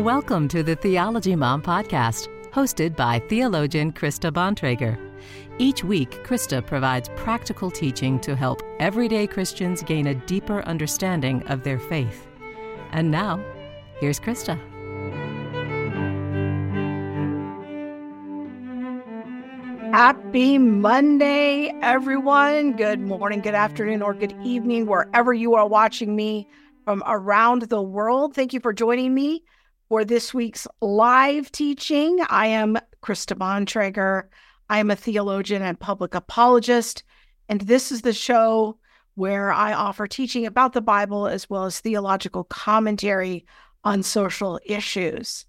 Welcome to the Theology Mom Podcast, hosted by theologian Krista Bontrager. Each week, Krista provides practical teaching to help everyday Christians gain a deeper understanding of their faith. And now, here's Krista. Happy Monday, everyone. Good morning, good afternoon, or good evening, wherever you are watching me from around the world. Thank you for joining me for this week's live teaching. I am Krista Bontrager. I am a theologian and public apologist, and this is the show where I offer teaching about the Bible as well as theological commentary on social issues.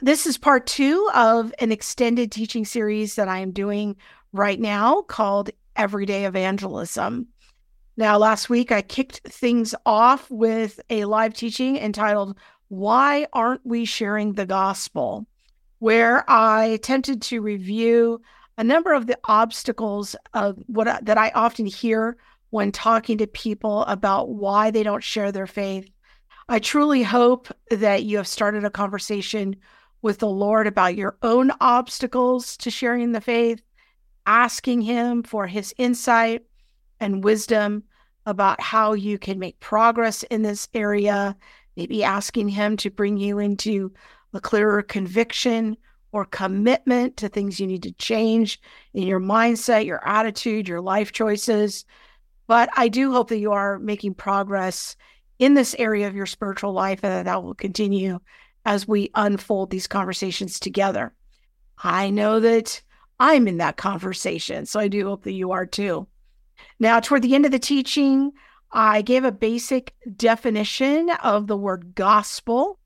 This is part two of an extended teaching series that I am doing right now called Everyday Evangelism. Now, last week I kicked things off with a live teaching entitled why Aren't We Sharing the Gospel? where I attempted to review a number of the obstacles of what that I often hear when talking to people about why they don't share their faith. I truly hope that you have started a conversation with the Lord about your own obstacles to sharing the faith, asking Him for His insight and wisdom about how you can make progress in this area maybe asking Him to bring you into a clearer conviction or commitment to things you need to change in your mindset, your attitude, your life choices. But I do hope that you are making progress in this area of your spiritual life and that, that will continue as we unfold these conversations together. I know that I'm in that conversation, so I do hope that you are too. Now, toward the end of the teaching, I gave a basic definition of the word gospel,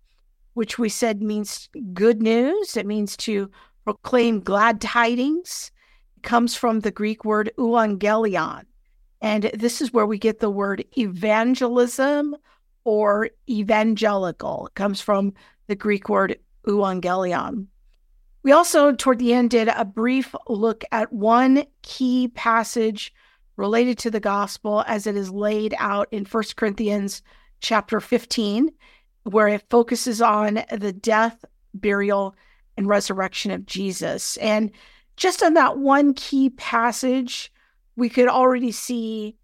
which we said means good news. It means to proclaim glad tidings. It comes from the Greek word euangelion. And this is where we get the word evangelism or evangelical. It comes from the Greek word euangelion. We also, toward the end, did a brief look at one key passage related to the gospel as it is laid out in 1 Corinthians chapter 15, where it focuses on the death, burial, and resurrection of Jesus. And just on that one key passage, we could already see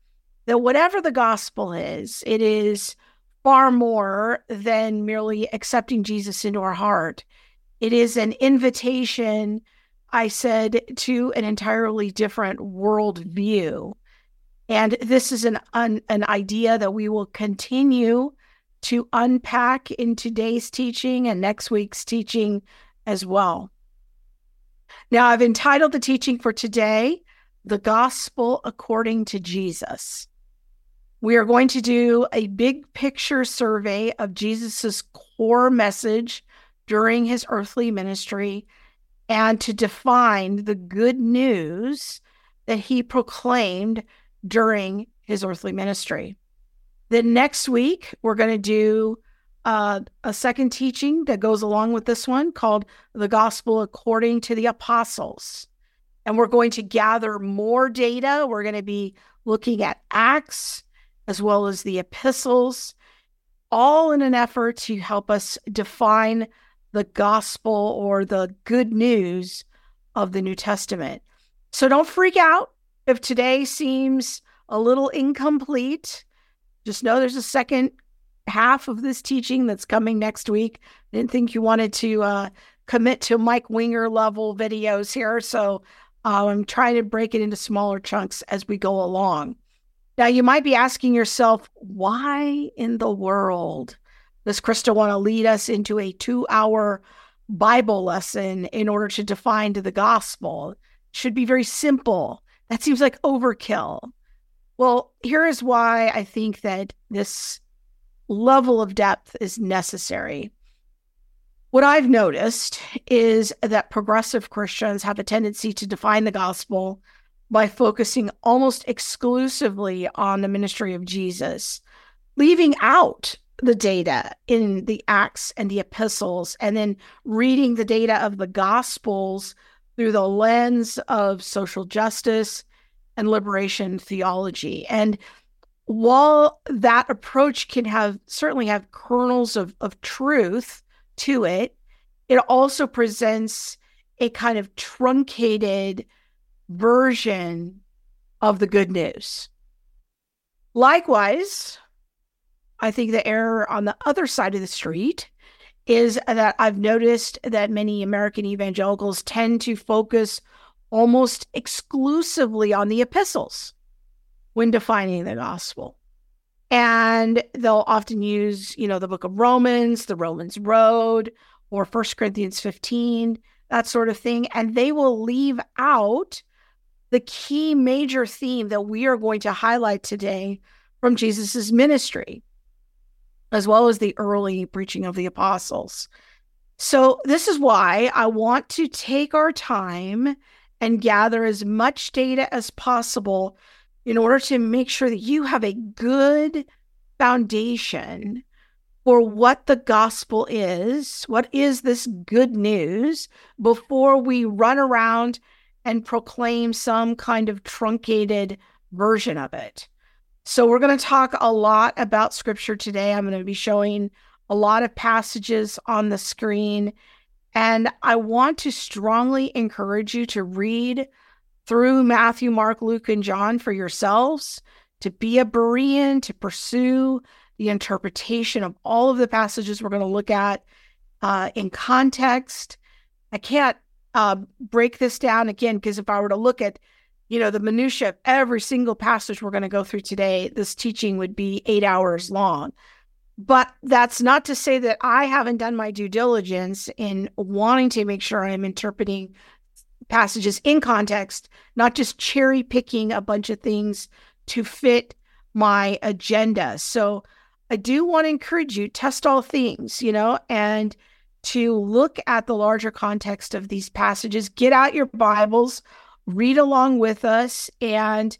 that whatever the gospel is, it is far more than merely accepting Jesus into our heart. It is an invitation, I said, to an entirely different worldview. And this is an, an, an idea that we will continue to unpack in today's teaching and next week's teaching as well. Now, I've entitled the teaching for today, The Gospel According to Jesus. We are going to do a big picture survey of Jesus's core message during his earthly ministry and to define the good news that he proclaimed during his earthly ministry. Then next week, we're going to do uh, a second teaching that goes along with this one called The Gospel According to the Apostles. And we're going to gather more data. We're going to be looking at Acts as well as the epistles, all in an effort to help us define the gospel or the good news of the New Testament. So don't freak out if today seems a little incomplete, just know there's a second half of this teaching that's coming next week. I didn't think you wanted to uh, commit to Mike Winger level videos here. So uh, I'm trying to break it into smaller chunks as we go along. Now, you might be asking yourself, why in the world does Krista want to lead us into a two hour Bible lesson in order to define the gospel? It should be very simple. That seems like overkill. Well, here is why I think that this level of depth is necessary. What I've noticed is that progressive Christians have a tendency to define the gospel by focusing almost exclusively on the ministry of Jesus, leaving out the data in the Acts and the epistles, and then reading the data of the gospels through the lens of social justice and liberation theology. And while that approach can have certainly have kernels of, of truth to it, it also presents a kind of truncated version of the good news. Likewise, I think the error on the other side of the street is that I've noticed that many American evangelicals tend to focus almost exclusively on the epistles when defining the gospel. And they'll often use, you know, the book of Romans, the Romans Road, or First Corinthians 15, that sort of thing. And they will leave out the key major theme that we are going to highlight today from Jesus's ministry, as well as the early preaching of the apostles. So, this is why I want to take our time and gather as much data as possible in order to make sure that you have a good foundation for what the gospel is. What is this good news before we run around and proclaim some kind of truncated version of it? So, we're going to talk a lot about scripture today. I'm going to be showing a lot of passages on the screen. And I want to strongly encourage you to read through Matthew, Mark, Luke, and John for yourselves, to be a Berean, to pursue the interpretation of all of the passages we're going to look at uh, in context. I can't uh, break this down again because if I were to look at you know, the minutia of every single passage we're going to go through today, this teaching would be eight hours long. But that's not to say that I haven't done my due diligence in wanting to make sure I'm interpreting passages in context, not just cherry picking a bunch of things to fit my agenda. So I do want to encourage you test all things, you know, and to look at the larger context of these passages. Get out your Bibles, read along with us, and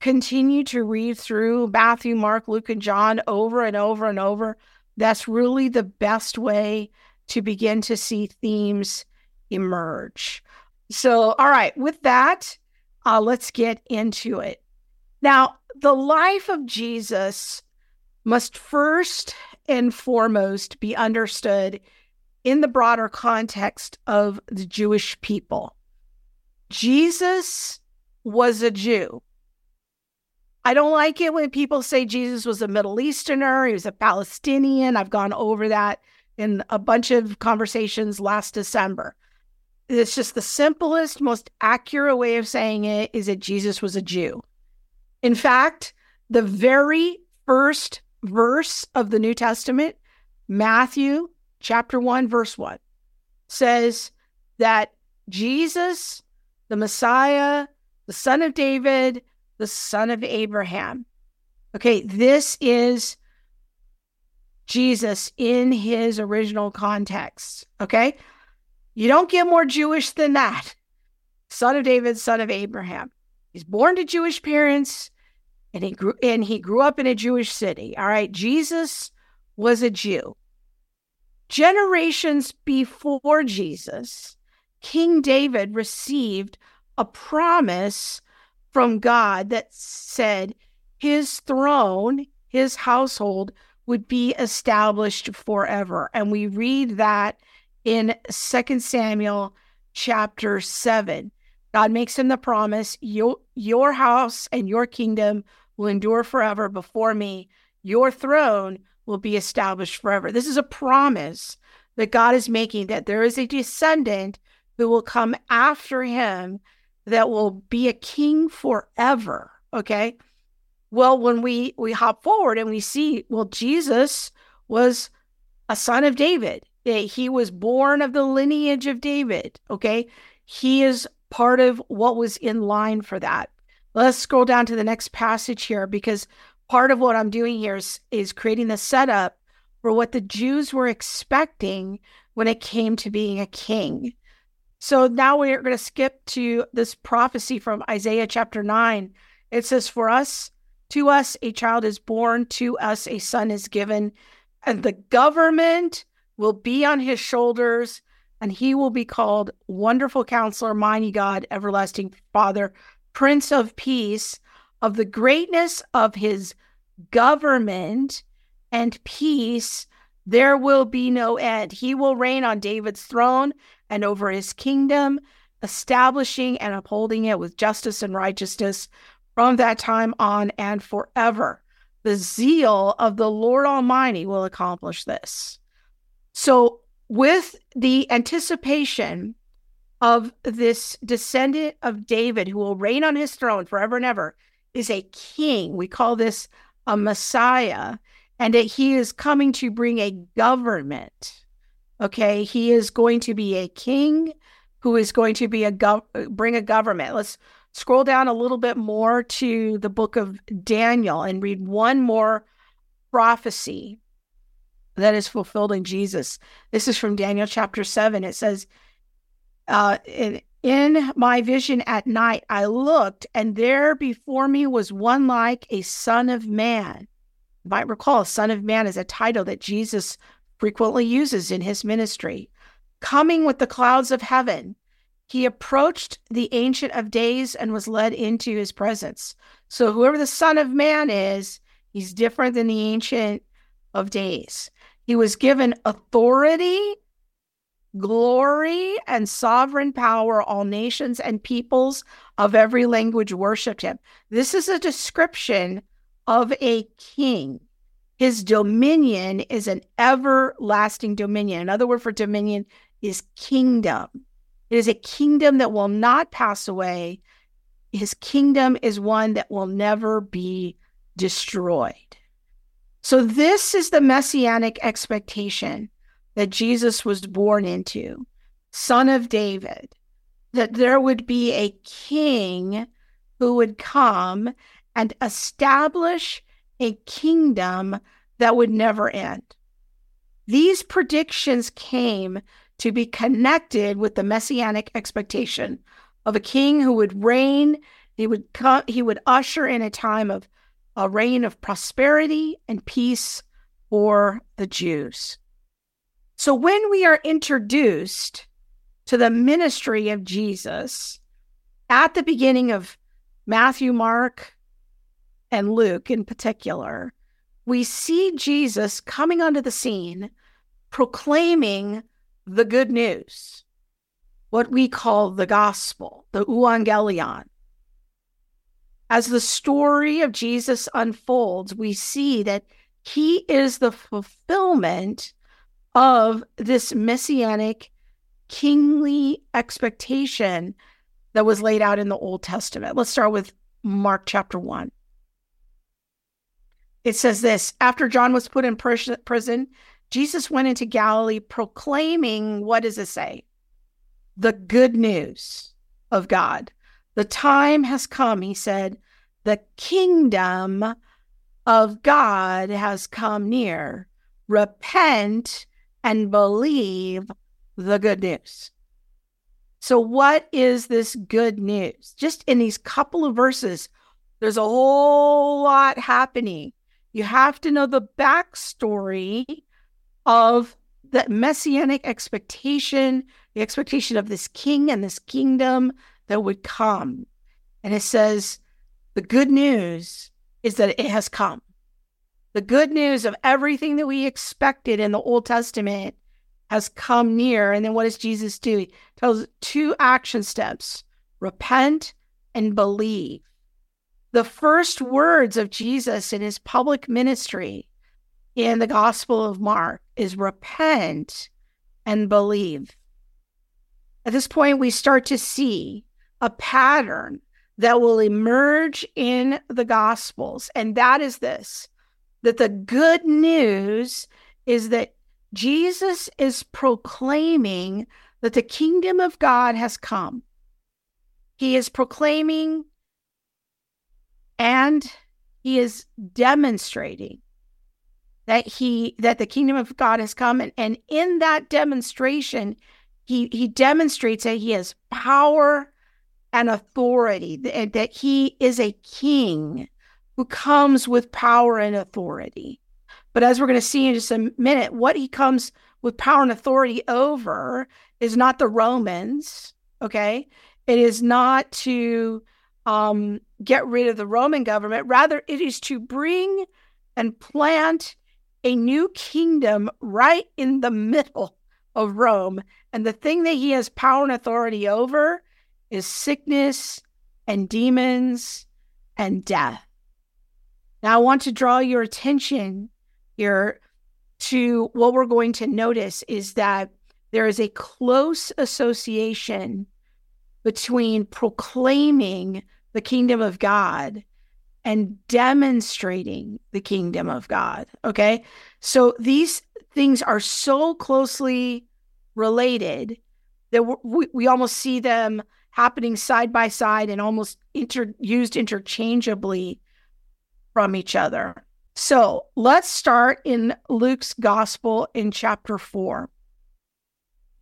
continue to read through Matthew, Mark, Luke, and John over and over and over. That's really the best way to begin to see themes emerge. So, all right, with that, uh, let's get into it. Now, the life of Jesus must first and foremost be understood in the broader context of the Jewish people. Jesus was a Jew. I don't like it when people say Jesus was a Middle Easterner, he was a Palestinian. I've gone over that in a bunch of conversations last December. It's just the simplest, most accurate way of saying it is that Jesus was a Jew. In fact, the very first verse of the New Testament, Matthew chapter 1, verse 1, says that Jesus, the Messiah, the son of David, the son of Abraham. Okay, this is Jesus in his original context. Okay, you don't get more Jewish than that. Son of David, son of Abraham. He's born to Jewish parents and he grew and he grew up in a Jewish city. All right, Jesus was a Jew. Generations before Jesus, King David received a promise from God that said his throne, his household would be established forever. And we read that in Second Samuel chapter 7. God makes him the promise, your, your house and your kingdom will endure forever before me. Your throne will be established forever. This is a promise that God is making that there is a descendant who will come after him that will be a king forever. Okay. Well, when we we hop forward and we see, well, Jesus was a son of David. He was born of the lineage of David. Okay. He is part of what was in line for that. Let's scroll down to the next passage here because part of what I'm doing here is, is creating the setup for what the Jews were expecting when it came to being a king. So now we're going to skip to this prophecy from Isaiah chapter 9. It says, For us, to us a child is born, to us a son is given, and the government will be on his shoulders, and he will be called Wonderful Counselor, Mighty God, Everlasting Father, Prince of Peace. Of the greatness of his government and peace, There will be no end. He will reign on David's throne and over his kingdom, establishing and upholding it with justice and righteousness from that time on and forever. The zeal of the Lord Almighty will accomplish this. So, with the anticipation of this descendant of David who will reign on his throne forever and ever, is a king. We call this a Messiah, and that he is coming to bring a government. Okay, he is going to be a king who is going to be a gov- bring a government. Let's scroll down a little bit more to the book of Daniel and read one more prophecy that is fulfilled in Jesus. This is from Daniel chapter 7. It says, uh, in, in my vision at night, I looked, and there before me was one like a son of man. You might recall, son of man is a title that Jesus frequently uses in his ministry. Coming with the clouds of heaven, he approached the Ancient of Days and was led into his presence. So, whoever the Son of Man is, he's different than the Ancient of Days. He was given authority, glory, and sovereign power. All nations and peoples of every language worshiped him. This is a description of a king. His dominion is an everlasting dominion. Another word for dominion is kingdom. It is a kingdom that will not pass away. His kingdom is one that will never be destroyed. So, this is the messianic expectation that Jesus was born into, son of David, that there would be a king who would come and establish a kingdom that would never end. These predictions came to be connected with the messianic expectation of a king who would reign. He would come, he would usher in a time of a reign of prosperity and peace for the Jews. So when we are introduced to the ministry of Jesus at the beginning of Matthew, Mark, and Luke in particular, we see Jesus coming onto the scene proclaiming the good news, what we call the gospel, the euangelion. As the story of Jesus unfolds, we see that he is the fulfillment of this messianic kingly expectation that was laid out in the Old Testament. Let's start with Mark chapter 1. It says this After John was put in prison, Jesus went into Galilee proclaiming, what does it say? The good news of God. The time has come, he said, the kingdom of God has come near. Repent and believe the good news. So, what is this good news? Just in these couple of verses, there's a whole lot happening. You have to know the backstory of the messianic expectation, the expectation of this king and this kingdom that would come. And it says, the good news is that it has come. The good news of everything that we expected in the Old Testament has come near. And then what does Jesus do? He tells two action steps repent and believe. The first words of Jesus in his public ministry in the Gospel of Mark is repent and believe. At this point, we start to see a pattern that will emerge in the Gospels. And that is this that the good news is that Jesus is proclaiming that the kingdom of God has come. He is proclaiming and he is demonstrating that he that the kingdom of God has come. And, and in that demonstration he he demonstrates that he has power and authority that, that he is a king who comes with power and authority. But as we're going to see in just a minute what he comes with power and authority over is not the Romans okay? It is not to um, get rid of the Roman government rather it is to bring and plant a new kingdom right in the middle of Rome. And the thing that he has power and authority over is sickness and demons and death. Now, I want to draw your attention here to what we're going to notice is that there is a close association between proclaiming the kingdom of God and demonstrating the kingdom of God. Okay. So these things are so closely related that we, we almost see them happening side by side and almost inter, used interchangeably from each other. So let's start in Luke's gospel in chapter four.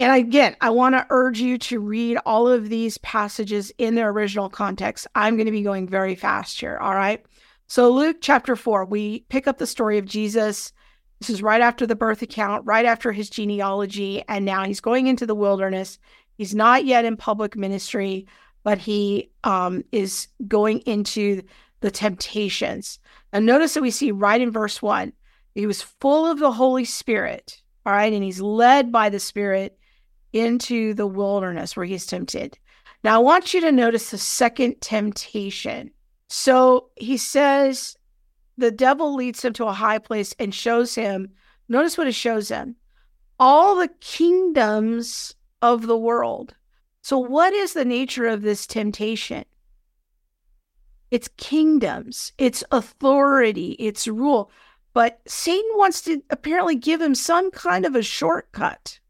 And again, I want to urge you to read all of these passages in their original context. I'm going to be going very fast here. All right. So, Luke chapter four, we pick up the story of Jesus. This is right after the birth account, right after his genealogy. And now he's going into the wilderness. He's not yet in public ministry, but he um, is going into the temptations. And notice that we see right in verse one, he was full of the Holy Spirit. All right. And he's led by the Spirit into the wilderness where he's tempted. Now, I want you to notice the second temptation. So he says the devil leads him to a high place and shows him, notice what it shows him all the kingdoms of the world. So, what is the nature of this temptation? It's kingdoms, it's authority, it's rule. But Satan wants to apparently give him some kind of a shortcut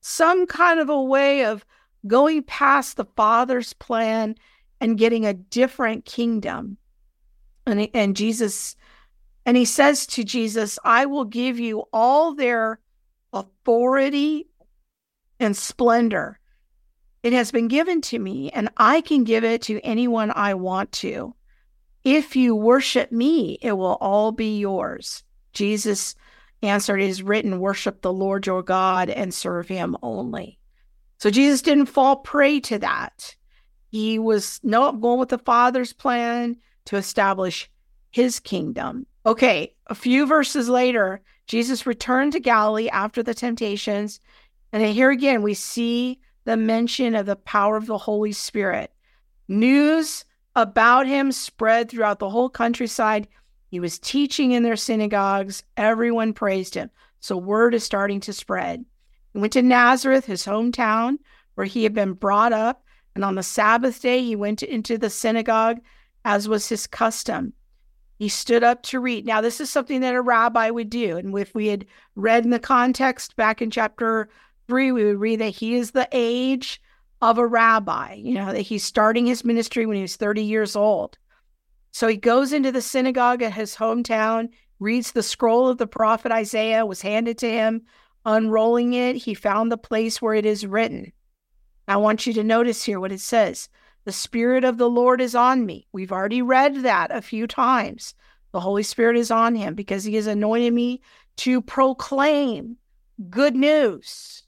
some kind of a way of going past the Father's plan and getting a different kingdom. And, and Jesus, and he says to Jesus, I will give you all their authority and splendor. It has been given to me, and I can give it to anyone I want to. If you worship me, it will all be yours. Jesus answered, It is written, worship the Lord your God and serve him only. So Jesus didn't fall prey to that. He was no going with the Father's plan to establish his kingdom. Okay, a few verses later, Jesus returned to Galilee after the temptations. And here again, we see the mention of the power of the Holy Spirit. News about him spread throughout the whole countryside. He was teaching in their synagogues. Everyone praised him. So word is starting to spread. He went to Nazareth, his hometown, where he had been brought up. And on the Sabbath day, he went into the synagogue, as was his custom. He stood up to read. Now, this is something that a rabbi would do. And if we had read in the context back in chapter three, we would read that he is the age of a rabbi, you know, that he's starting his ministry when he was 30 years old. So he goes into the synagogue at his hometown, reads the scroll of the prophet Isaiah, was handed to him. Unrolling it, he found the place where it is written. I want you to notice here what it says The Spirit of the Lord is on me. We've already read that a few times. The Holy Spirit is on him because he has anointed me to proclaim good news.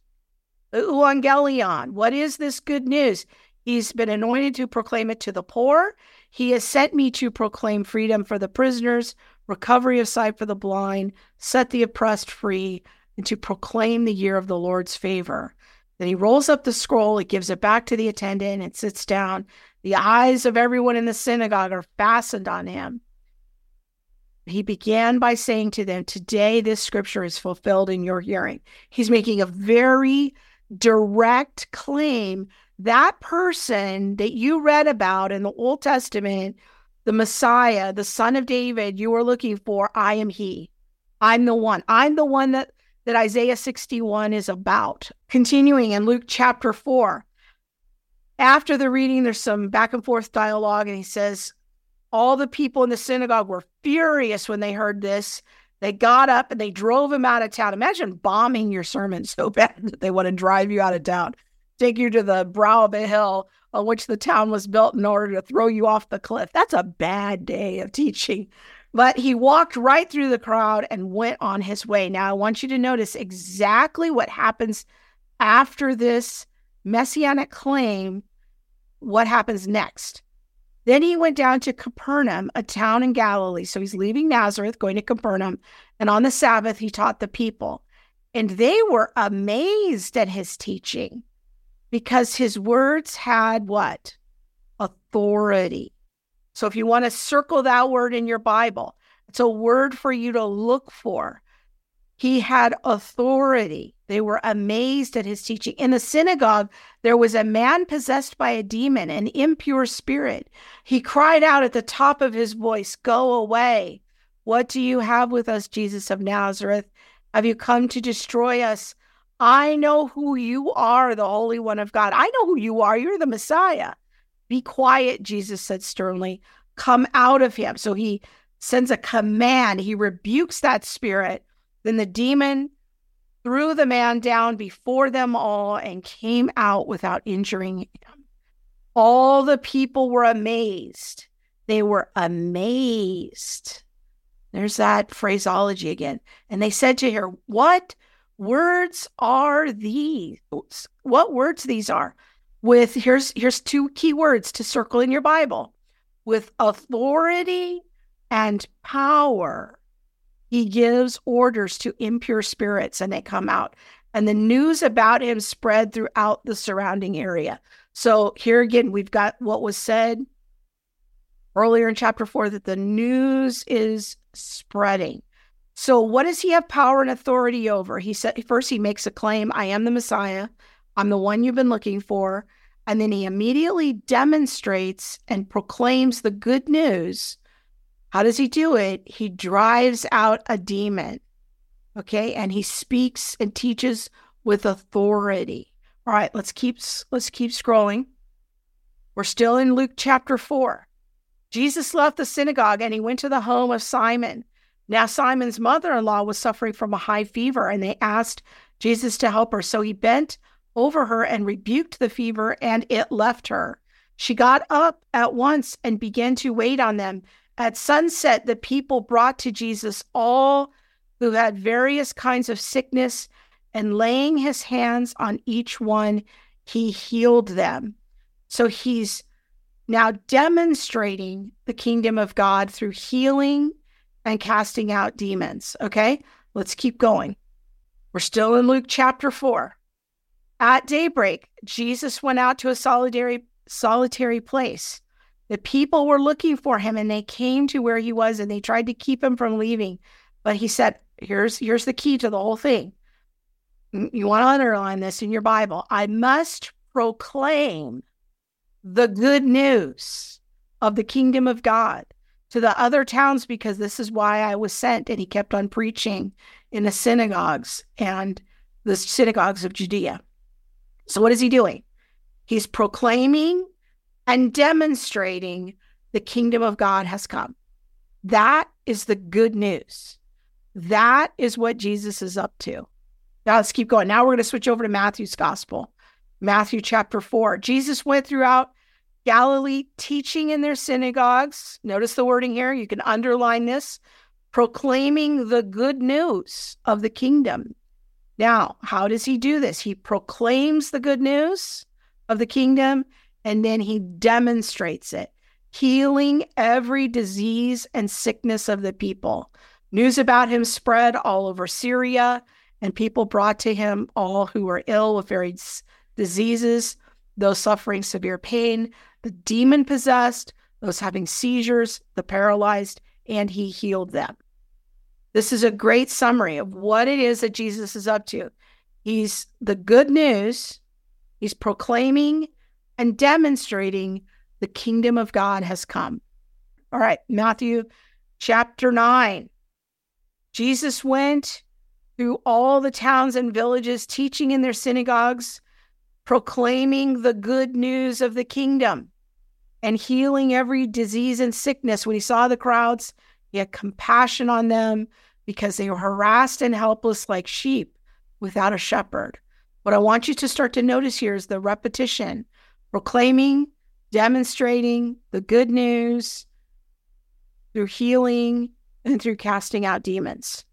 Evangelion. What is this good news? He's been anointed to proclaim it to the poor. He has sent me to proclaim freedom for the prisoners, recovery of sight for the blind, set the oppressed free, and to proclaim the year of the Lord's favor. Then he rolls up the scroll, he gives it back to the attendant, and sits down. The eyes of everyone in the synagogue are fastened on him. He began by saying to them, Today this scripture is fulfilled in your hearing. He's making a very direct claim that person that you read about in the Old Testament, the Messiah, the son of David you were looking for, I am he. I'm the one. I'm the one that that Isaiah 61 is about. Continuing in Luke chapter 4. After the reading, there's some back and forth dialogue, and he says, All the people in the synagogue were furious when they heard this. They got up and they drove him out of town. Imagine bombing your sermon so bad that they want to drive you out of town take you to the brow of a hill on which the town was built in order to throw you off the cliff. That's a bad day of teaching. But he walked right through the crowd and went on his way. Now, I want you to notice exactly what happens after this messianic claim, what happens next. Then he went down to Capernaum, a town in Galilee. So he's leaving Nazareth, going to Capernaum. And on the Sabbath, he taught the people. And they were amazed at his teaching because his words had what? Authority. So if you want to circle that word in your Bible, it's a word for you to look for. He had authority. They were amazed at his teaching. In the synagogue, there was a man possessed by a demon, an impure spirit. He cried out at the top of his voice, Go away. What do you have with us, Jesus of Nazareth? Have you come to destroy us? I know who you are, the Holy One of God. I know who you are. You're the Messiah. Be quiet, Jesus said sternly. Come out of him. So he sends a command. He rebukes that spirit. Then the demon threw the man down before them all and came out without injuring him. All the people were amazed. They were amazed. There's that phraseology again. And they said to her, What words are these? What words these are? With here's here's two key words to circle in your Bible. With authority and power he gives orders to impure spirits and they come out. And the news about him spread throughout the surrounding area. So here again, we've got what was said earlier in chapter four that the news is spreading. So, what does he have power and authority over? He said, first, he makes a claim I am the Messiah, I'm the one you've been looking for. And then he immediately demonstrates and proclaims the good news how does he do it? He drives out a demon. Okay. And he speaks and teaches with authority. All right, let's keep let's keep scrolling. We're still in Luke chapter 4. Jesus left the synagogue and he went to the home of Simon. Now Simon's mother-in-law was suffering from a high fever and they asked Jesus to help her. So he bent over her and rebuked the fever and it left her. She got up at once and began to wait on them. At sunset, the people brought to Jesus all who had various kinds of sickness, and laying his hands on each one, he healed them. So he's now demonstrating the kingdom of God through healing and casting out demons. Okay, let's keep going. We're still in Luke chapter 4. At daybreak, Jesus went out to a solitary solitary place. The people were looking for him and they came to where he was and they tried to keep him from leaving. But he said, here's here's the key to the whole thing. You want to underline this in your Bible. I must proclaim the good news of the kingdom of God to the other towns because this is why I was sent. And he kept on preaching in the synagogues and the synagogues of Judea. So, what is he doing? He's proclaiming and demonstrating the kingdom of God has come. That is the good news. That is what Jesus is up to. Now let's keep going. Now we're going to switch over to Matthew's gospel, Matthew chapter 4. Jesus went throughout Galilee teaching in their synagogues. Notice the wording here. You can underline this proclaiming the good news of the kingdom. Now, how does he do this? He proclaims the good news of the kingdom and then he demonstrates it, healing every disease and sickness of the people. News about him spread all over Syria, and people brought to him all who were ill with various diseases, those suffering severe pain, the demon possessed, those having seizures, the paralyzed, and he healed them. This is a great summary of what it is that Jesus is up to. He's the good news, he's proclaiming and demonstrating the kingdom of God has come. All right, Matthew chapter 9. Jesus went through all the towns and villages, teaching in their synagogues, proclaiming the good news of the kingdom and healing every disease and sickness. When he saw the crowds, he had compassion on them because they were harassed and helpless like sheep without a shepherd. What I want you to start to notice here is the repetition proclaiming, demonstrating the good news through healing and through casting out demons.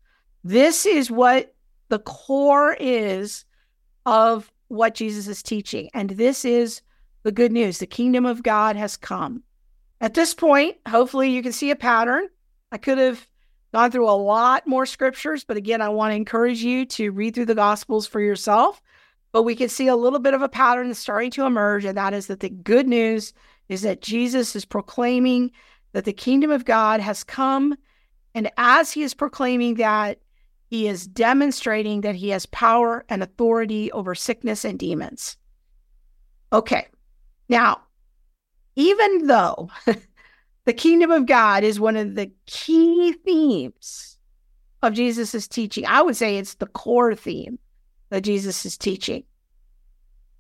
This is what the core is of what Jesus is teaching. And this is the good news. The kingdom of God has come. At this point, hopefully you can see a pattern. I could have gone through a lot more scriptures, but again, I want to encourage you to read through the Gospels for yourself. But we can see a little bit of a pattern starting to emerge, and that is that the good news is that Jesus is proclaiming that the kingdom of God has come. And as he is proclaiming that, he is demonstrating that he has power and authority over sickness and demons. Okay, now, even though the kingdom of God is one of the key themes of Jesus' teaching, I would say it's the core theme that Jesus is teaching.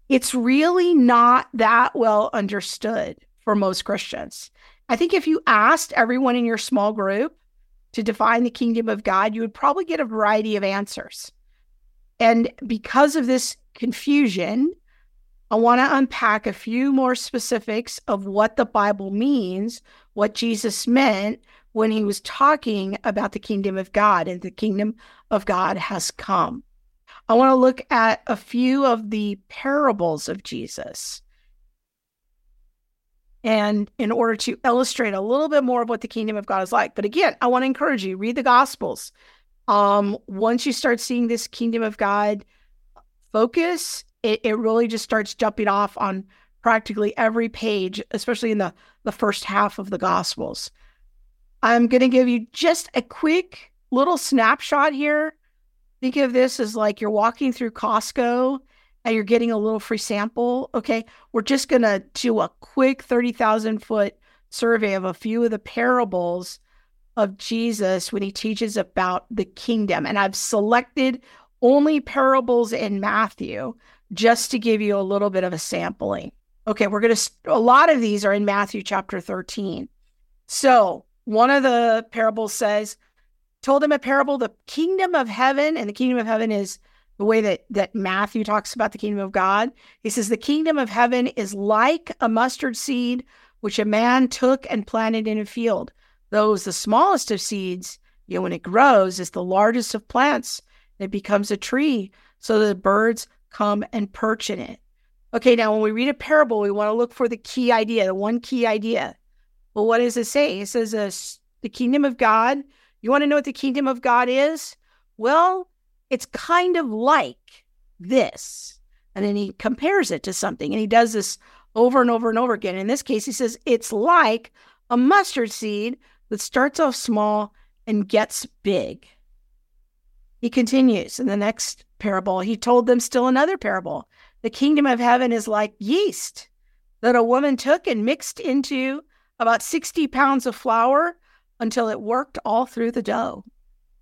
It's really not that well understood for most Christians. I think if you asked everyone in your small group to define the kingdom of God, you would probably get a variety of answers. And because of this confusion, I want to unpack a few more specifics of what the Bible means, what Jesus meant when he was talking about the kingdom of God and the kingdom of God has come. I want to look at a few of the parables of Jesus. And in order to illustrate a little bit more of what the kingdom of God is like. But again, I want to encourage you read the gospels. Um, once you start seeing this kingdom of God focus, it, it really just starts jumping off on practically every page, especially in the, the first half of the gospels. I'm going to give you just a quick little snapshot here Think of this as like you're walking through Costco and you're getting a little free sample. Okay. We're just going to do a quick 30,000 foot survey of a few of the parables of Jesus when he teaches about the kingdom. And I've selected only parables in Matthew just to give you a little bit of a sampling. Okay, we're going to, a lot of these are in Matthew chapter 13. So one of the parables says, told him a parable, the kingdom of heaven, and the kingdom of heaven is the way that that Matthew talks about the kingdom of God. He says the kingdom of heaven is like a mustard seed which a man took and planted in a field. Though the smallest of seeds, you know, when it grows, is the largest of plants. It becomes a tree, so the birds come and perch in it. Okay, now when we read a parable, we want to look for the key idea, the one key idea. Well, what does it say? It says uh, the kingdom of God you want to know what the kingdom of God is? Well, it's kind of like this. And then he compares it to something and he does this over and over and over again. In this case, he says it's like a mustard seed that starts off small and gets big. He continues in the next parable. He told them still another parable. The kingdom of heaven is like yeast that a woman took and mixed into about 60 pounds of flour until it worked all through the dough.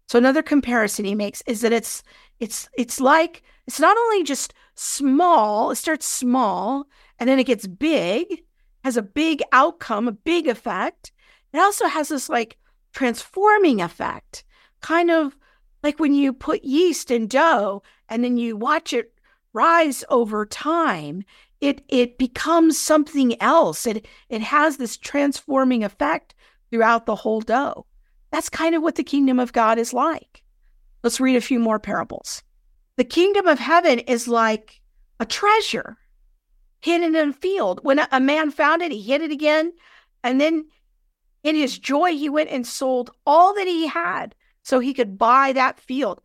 So another comparison he makes is that it's it's it's like it's not only just small, it starts small and then it gets big, has a big outcome, a big effect. It also has this like transforming effect, kind of like when you put yeast in dough and then you watch it rise over time, it it becomes something else. It it has this transforming effect throughout the whole dough. That's kind of what the kingdom of God is like. Let's read a few more parables. The kingdom of heaven is like a treasure hidden in a field. When a man found it, he hid it again. And then in his joy, he went and sold all that he had so he could buy that field.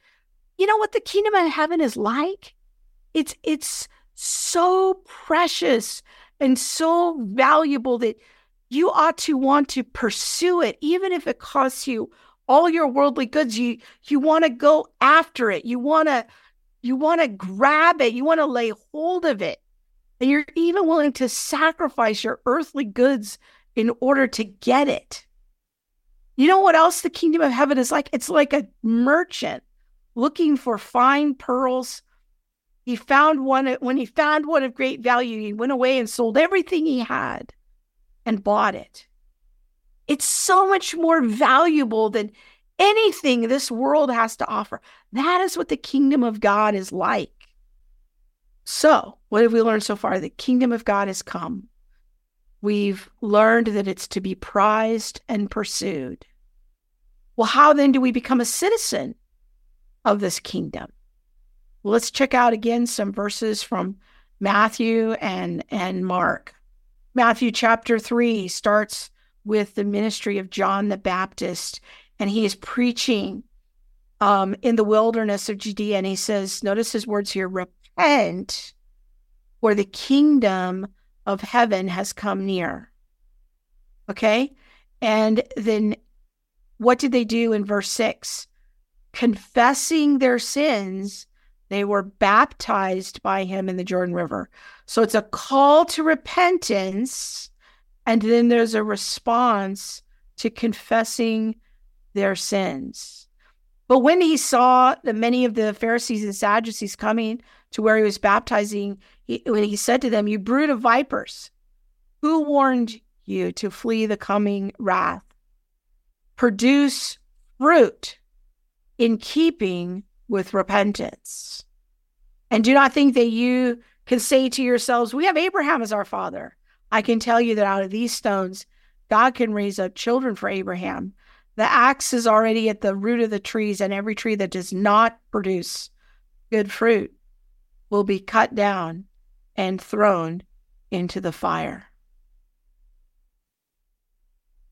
You know what the kingdom of heaven is like? It's it's so precious and so valuable that you ought to want to pursue it, even if it costs you all your worldly goods. You you want to go after it. You want to you want to grab it. You want to lay hold of it. And you're even willing to sacrifice your earthly goods in order to get it. You know what else the kingdom of heaven is like? It's like a merchant looking for fine pearls. He found one when he found one of great value, he went away and sold everything he had and bought it. It's so much more valuable than anything this world has to offer. That is what the kingdom of God is like. So, what have we learned so far? The kingdom of God has come. We've learned that it's to be prized and pursued. Well, how then do we become a citizen of this kingdom? Well, let's check out again some verses from Matthew and, and Mark. Matthew chapter 3 starts with the ministry of John the Baptist, and he is preaching um, in the wilderness of Judea. And he says, notice his words here repent, for the kingdom of heaven has come near. Okay. And then what did they do in verse six? Confessing their sins, they were baptized by him in the Jordan River. So it's a call to repentance. And then there's a response to confessing their sins. But when he saw that many of the Pharisees and Sadducees coming to where he was baptizing, he, when he said to them, You brood of vipers, who warned you to flee the coming wrath? Produce fruit in keeping with repentance. And do not think that you can say to yourselves, We have Abraham as our father. I can tell you that out of these stones, God can raise up children for Abraham. The axe is already at the root of the trees, and every tree that does not produce good fruit will be cut down and thrown into the fire.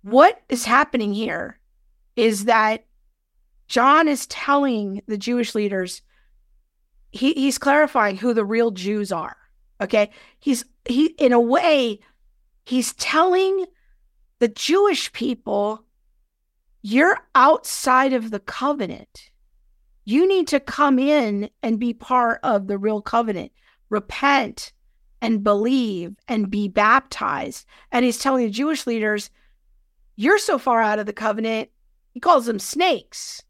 What is happening here is that John is telling the Jewish leaders, he, he's clarifying who the real Jews are. Okay. He's, he, in a way, he's telling the Jewish people, you're outside of the covenant. You need to come in and be part of the real covenant. Repent and believe and be baptized. And he's telling the Jewish leaders, you're so far out of the covenant. He calls them snakes.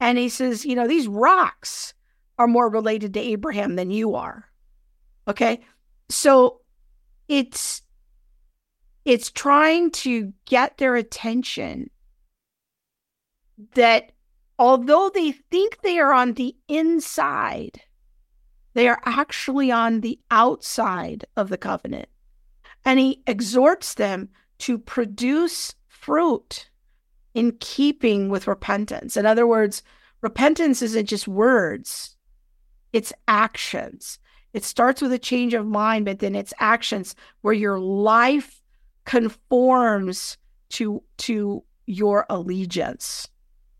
And he says, you know, these rocks are more related to Abraham than you are. Okay. So it's it's trying to get their attention that although they think they are on the inside, they are actually on the outside of the covenant. And he exhorts them to produce fruit in keeping with repentance. In other words, repentance isn't just words, it's actions. It starts with a change of mind, but then it's actions where your life conforms to, to your allegiance.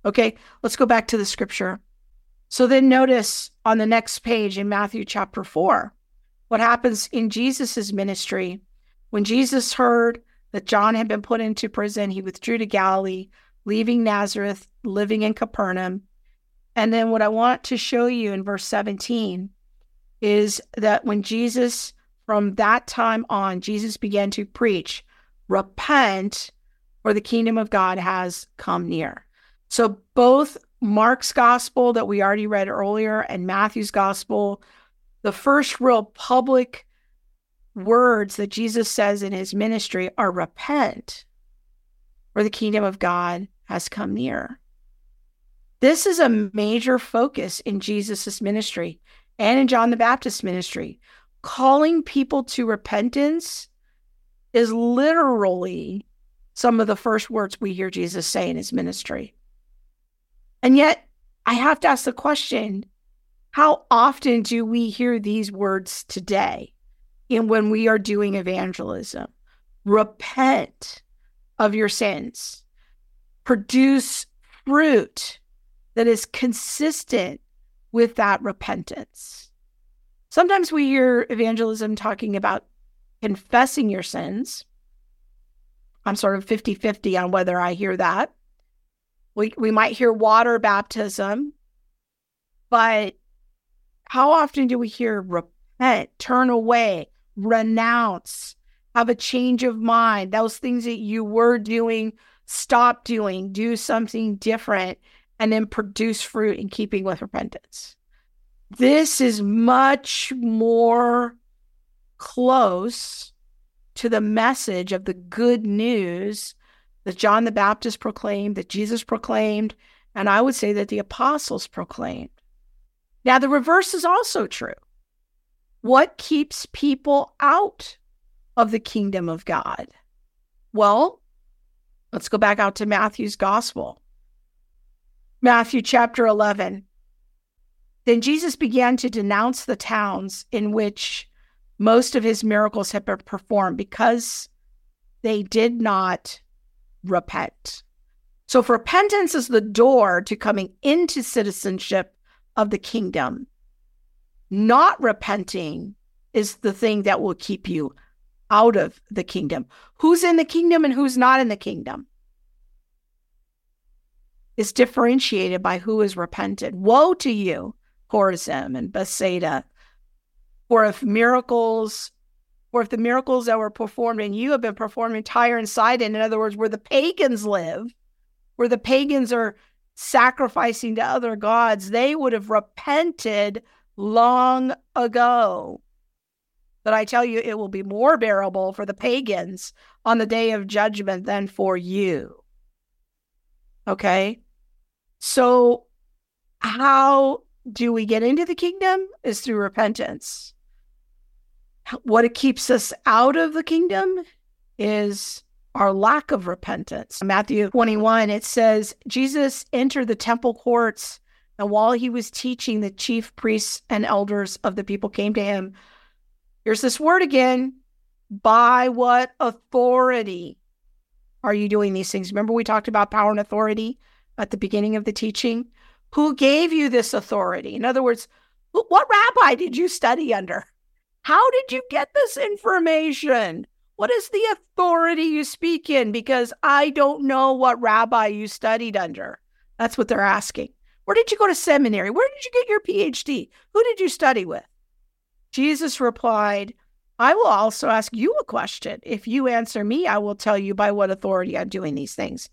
Okay, let's go back to the scripture. So then notice on the next page in Matthew chapter 4, what happens in Jesus's ministry. When Jesus heard that John had been put into prison, he withdrew to Galilee, leaving Nazareth, living in Capernaum. And then what I want to show you in verse 17 is that when Jesus, from that time on, Jesus began to preach, repent, for the kingdom of God has come near. So both Mark's gospel that we already read earlier and Matthew's gospel, the first real public words that Jesus says in his ministry are repent, or the kingdom of God has come near. This is a major focus in Jesus' ministry and in John the Baptist's ministry. Calling people to repentance is literally some of the first words we hear Jesus say in his ministry. And yet, I have to ask the question how often do we hear these words today in when we are doing evangelism? Repent of your sins, produce fruit that is consistent with that repentance. Sometimes we hear evangelism talking about confessing your sins. I'm sort of 50 50 on whether I hear that. We, we might hear water baptism, but how often do we hear repent, turn away, renounce, have a change of mind? Those things that you were doing, stop doing, do something different, and then produce fruit in keeping with repentance. This is much more close to the message of the good news that John the Baptist proclaimed, that Jesus proclaimed, and I would say that the apostles proclaimed. Now, the reverse is also true. What keeps people out of the kingdom of God? Well, let's go back out to Matthew's gospel. Matthew chapter 11. Then Jesus began to denounce the towns in which most of his miracles had been performed because they did not repent. So, repentance is the door to coming into citizenship of the kingdom, not repenting is the thing that will keep you out of the kingdom. Who's in the kingdom and who's not in the kingdom is differentiated by who is repented. Woe to you, Chorazin and Bethsaida, for if miracles, or if the miracles that were performed in you have been performed in Tyre and Sidon, in other words, where the pagans live, where the pagans are sacrificing to other gods, they would have repented long ago. But I tell you, it will be more bearable for the pagans on the day of judgment than for you. Okay. So, how do we get into the kingdom? Is through repentance. What keeps us out of the kingdom is our lack of repentance. Matthew 21, it says, Jesus entered the temple courts, and while he was teaching, the chief priests and elders of the people came to him Here's this word again. By what authority are you doing these things? Remember, we talked about power and authority at the beginning of the teaching? Who gave you this authority? In other words, what rabbi did you study under? How did you get this information? What is the authority you speak in? Because I don't know what rabbi you studied under. That's what they're asking. Where did you go to seminary? Where did you get your PhD? Who did you study with? Jesus replied, I will also ask you a question. If you answer me, I will tell you by what authority I'm doing these things.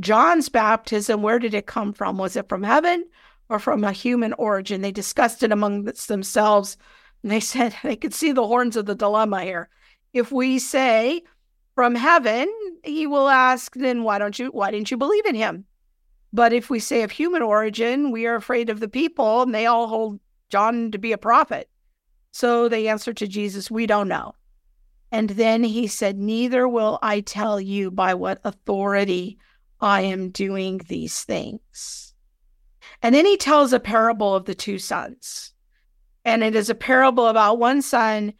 John's baptism, where did it come from? Was it from heaven or from a human origin? They discussed it among themselves. And they said they could see the horns of the dilemma here. If we say from heaven, he will ask, then why don't you why didn't you believe in him? But if we say of human origin, we are afraid of the people, and they all hold John to be a prophet. So they answer to Jesus, We don't know. And then he said, Neither will I tell you by what authority I am doing these things. And then he tells a parable of the two sons. And it is a parable about one son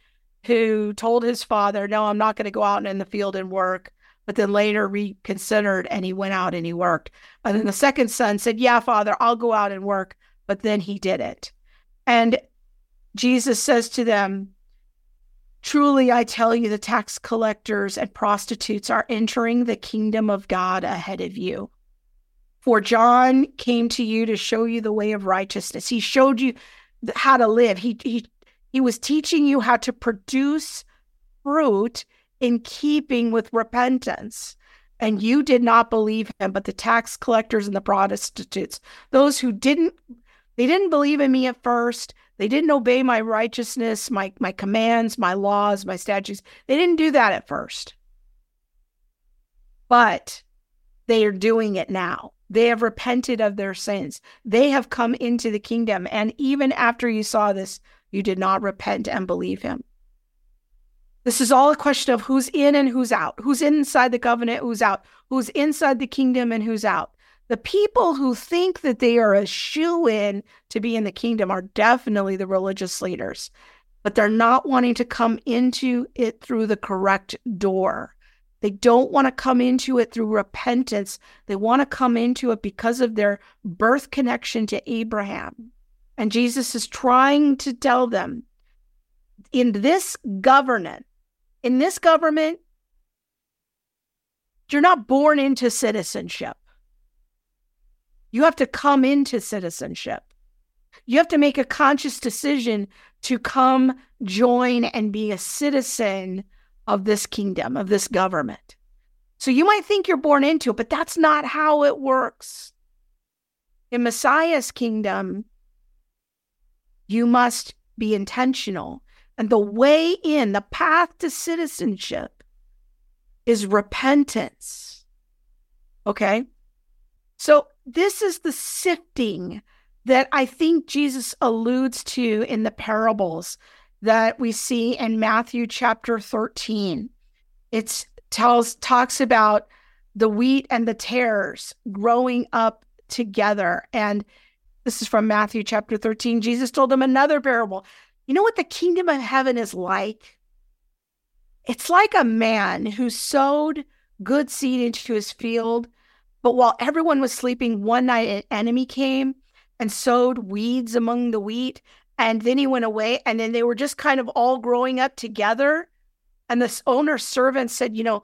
who told his father, No, I'm not going to go out in the field and work. But then later reconsidered and he went out and he worked. And then the second son said, Yeah, father, I'll go out and work. But then he did it. And Jesus says to them, Truly, I tell you, the tax collectors and prostitutes are entering the kingdom of God ahead of you. For John came to you to show you the way of righteousness. He showed you how to live. He, he, he was teaching you how to produce fruit in keeping with repentance. And you did not believe him, but the tax collectors and the prostitutes, those who didn't, they didn't believe in me at first. They didn't obey my righteousness, my, my commands, my laws, my statutes. They didn't do that at first. But they are doing it now. They have repented of their sins. They have come into the kingdom. And even after you saw this, you did not repent and believe him. This is all a question of who's in and who's out, who's inside the covenant, who's out, who's inside the kingdom and who's out. The people who think that they are a shoe in to be in the kingdom are definitely the religious leaders, but they're not wanting to come into it through the correct door. They don't want to come into it through repentance. They want to come into it because of their birth connection to Abraham. And Jesus is trying to tell them in this government, in this government, you're not born into citizenship. You have to come into citizenship. You have to make a conscious decision to come join and be a citizen of this kingdom, of this government. So you might think you're born into it, but that's not how it works. In Messiah's kingdom, you must be intentional. And the way in, the path to citizenship is repentance. Okay? So this is the sifting that I think Jesus alludes to in the parables that we see in Matthew chapter 13. It tells talks about the wheat and the tares growing up together. And this is from Matthew chapter 13. Jesus told them another parable. You know what the kingdom of heaven is like? It's like a man who sowed good seed into his field. But while everyone was sleeping, one night an enemy came and sowed weeds among the wheat. And then he went away, and then they were just kind of all growing up together. And this owner's servant said, You know,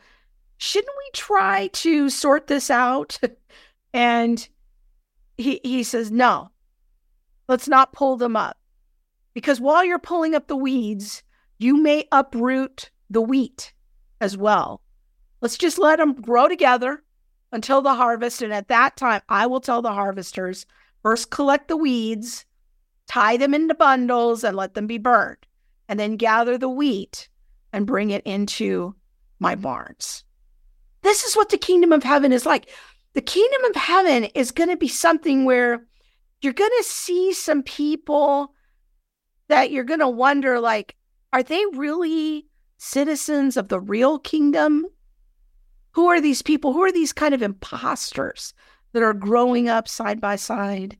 shouldn't we try to sort this out? and he, he says, No, let's not pull them up. Because while you're pulling up the weeds, you may uproot the wheat as well. Let's just let them grow together until the harvest. And at that time, I will tell the harvesters first collect the weeds, tie them into bundles, and let them be burned, and then gather the wheat and bring it into my barns. This is what the kingdom of heaven is like. The kingdom of heaven is going to be something where you're going to see some people that you're going to wonder like are they really citizens of the real kingdom? Who are these people? Who are these kind of imposters that are growing up side by side?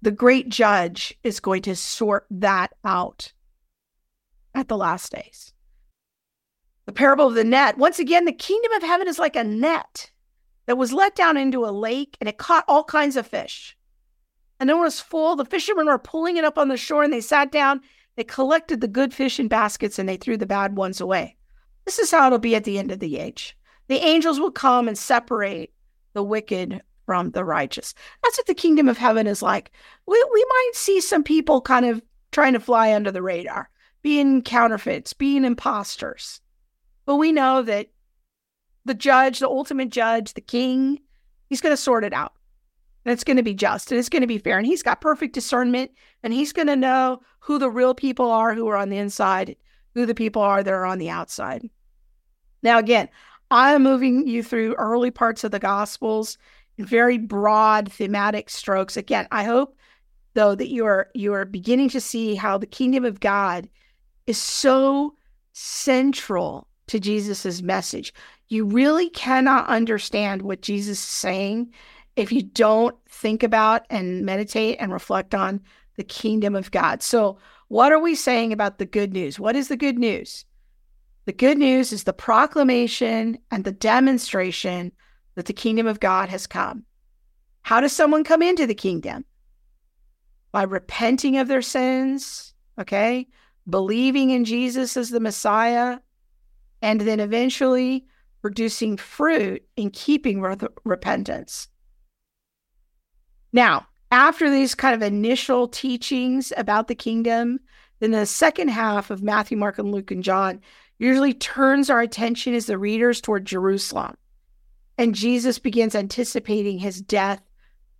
The great judge is going to sort that out at the last days. The parable of the net. Once again the kingdom of heaven is like a net that was let down into a lake and it caught all kinds of fish. And then it was full, the fishermen were pulling it up on the shore and they sat down, they collected the good fish in baskets and they threw the bad ones away. This is how it'll be at the end of the age. The angels will come and separate the wicked from the righteous. That's what the kingdom of heaven is like. We, we might see some people kind of trying to fly under the radar, being counterfeits, being imposters. But we know that the judge, the ultimate judge, the king, he's going to sort it out. And it's going to be just and it's going to be fair. And he's got perfect discernment and he's going to know who the real people are who are on the inside, who the people are that are on the outside. Now, again, I'm moving you through early parts of the Gospels in very broad thematic strokes. Again, I hope though that you are you are beginning to see how the kingdom of God is so central to Jesus's message. You really cannot understand what Jesus is saying if you don't think about and meditate and reflect on the kingdom of God. So, what are we saying about the good news? What is the good news? The good news is the proclamation and the demonstration that the kingdom of God has come. How does someone come into the kingdom? By repenting of their sins, okay? Believing in Jesus as the Messiah, and then eventually producing fruit in keeping with repentance. Now, after these kind of initial teachings about the kingdom, then the second half of Matthew, Mark, and Luke and John usually turns our attention as the readers toward Jerusalem. And Jesus begins anticipating his death,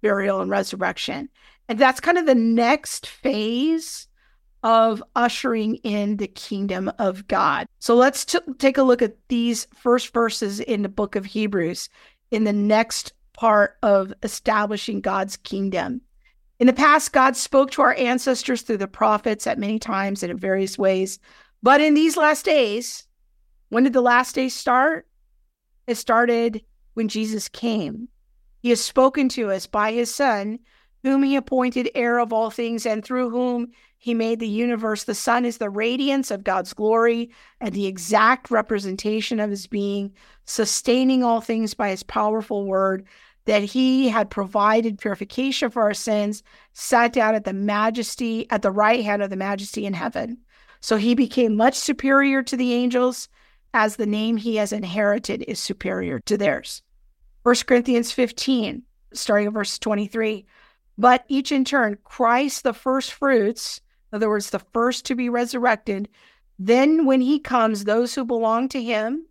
burial, and resurrection. And that's kind of the next phase of ushering in the kingdom of God. So let's t- take a look at these first verses in the book of Hebrews in the next part of establishing God's kingdom. In the past, God spoke to our ancestors through the prophets at many times and in various ways. But in these last days, when did the last days start? It started when Jesus came. He has spoken to us by his Son, whom he appointed heir of all things, and through whom he made the universe. The Son is the radiance of God's glory and the exact representation of his being, sustaining all things by his powerful word. That he had provided purification for our sins, sat down at the majesty, at the right hand of the majesty in heaven. So he became much superior to the angels, as the name he has inherited is superior to theirs. 1 Corinthians 15, starting at verse 23. But each in turn, Christ the first fruits in other words, the first to be resurrected. Then, when he comes, those who belong to him,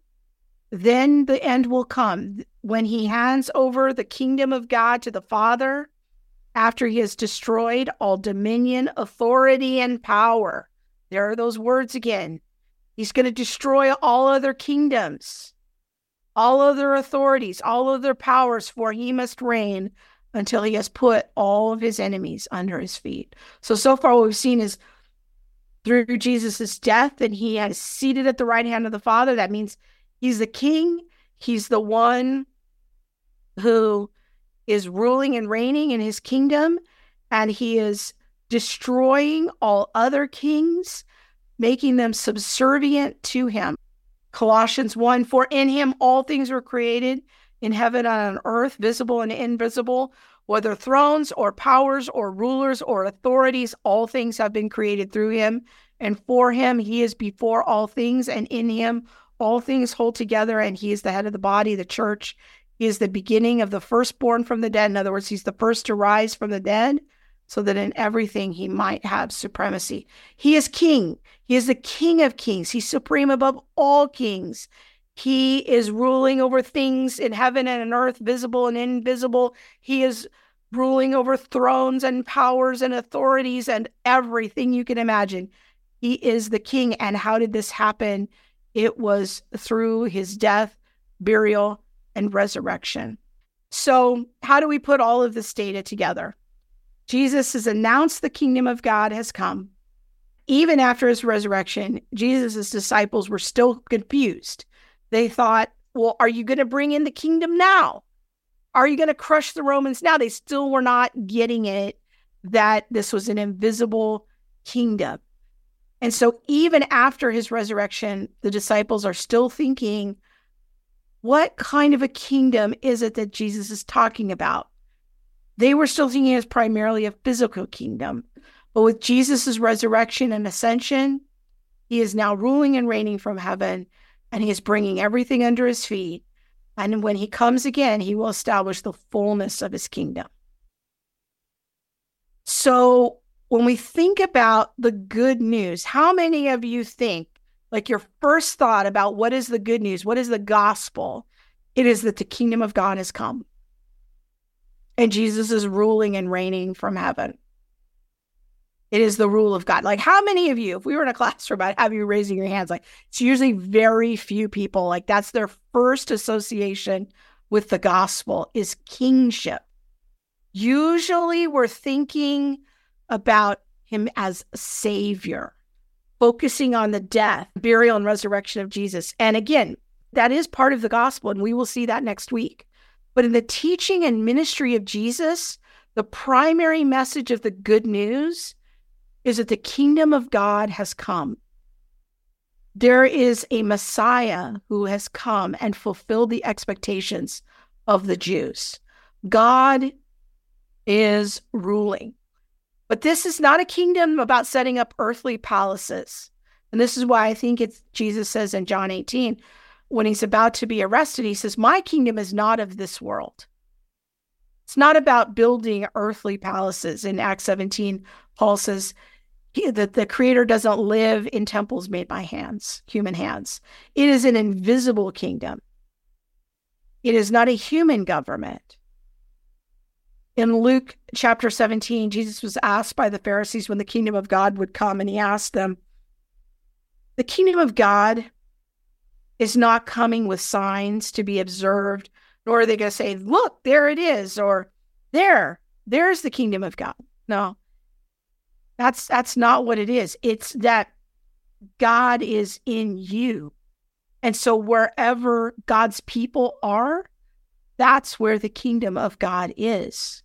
then the end will come when he hands over the kingdom of God to the Father after he has destroyed all dominion, authority, and power. There are those words again. He's going to destroy all other kingdoms, all other authorities, all other powers, for he must reign until he has put all of his enemies under his feet. So, so far, what we've seen is through Jesus' death, and he has seated at the right hand of the Father. That means he's the king, he's the one who is ruling and reigning in his kingdom, and he is destroying all other kings, making them subservient to him. Colossians 1 For in him all things were created in heaven and on earth, visible and invisible, whether thrones or powers or rulers or authorities, all things have been created through him and for him. He is before all things, and in him all things hold together, and he is the head of the body, the church. He is the beginning of the firstborn from the dead. In other words, he's the first to rise from the dead, so that in everything he might have supremacy. He is king. He is the king of kings. He's supreme above all kings. He is ruling over things in heaven and in earth, visible and invisible. He is ruling over thrones and powers and authorities and everything you can imagine. He is the king. And how did this happen? It was through his death, burial, and resurrection. So, how do we put all of this data together? Jesus has announced the kingdom of God has come. Even after his resurrection, Jesus' disciples were still confused. They thought, well, are you going to bring in the kingdom now? Are you going to crush the Romans now? They still were not getting it that this was an invisible kingdom. And so, even after his resurrection, the disciples are still thinking, what kind of a kingdom is it that Jesus is talking about? They were still thinking it's primarily a physical kingdom. But with Jesus' resurrection and ascension, he is now ruling and reigning from heaven, and he is bringing everything under his feet. And when he comes again, he will establish the fullness of his kingdom. So, when we think about the good news, how many of you think, like your first thought about what is the good news, what is the gospel? It is that the kingdom of God has come and Jesus is ruling and reigning from heaven. It is the rule of God. Like, how many of you, if we were in a classroom, I'd have you raising your hands. Like, it's usually very few people. Like, that's their first association with the gospel is kingship. Usually, we're thinking about him as savior, focusing on the death, burial, and resurrection of Jesus. And again, that is part of the gospel, and we will see that next week. But in the teaching and ministry of Jesus, the primary message of the good news is that the kingdom of God has come. There is a Messiah who has come and fulfilled the expectations of the Jews. God is ruling. But this is not a kingdom about setting up earthly palaces. And this is why I think it's Jesus says in John 18, when he's about to be arrested, he says, My kingdom is not of this world. It's not about building earthly palaces. In Acts 17, Paul says he, that the creator doesn't live in temples made by hands, human hands. It is an invisible kingdom. It is not a human government. In Luke chapter 17, Jesus was asked by the Pharisees when the kingdom of God would come, and he asked them, The kingdom of God is not coming with signs to be observed, nor are they going to say, Look, there it is, or there, there's the kingdom of God. No, that's that's not what it is. It's that God is in you. And so wherever God's people are, that's where the kingdom of God is.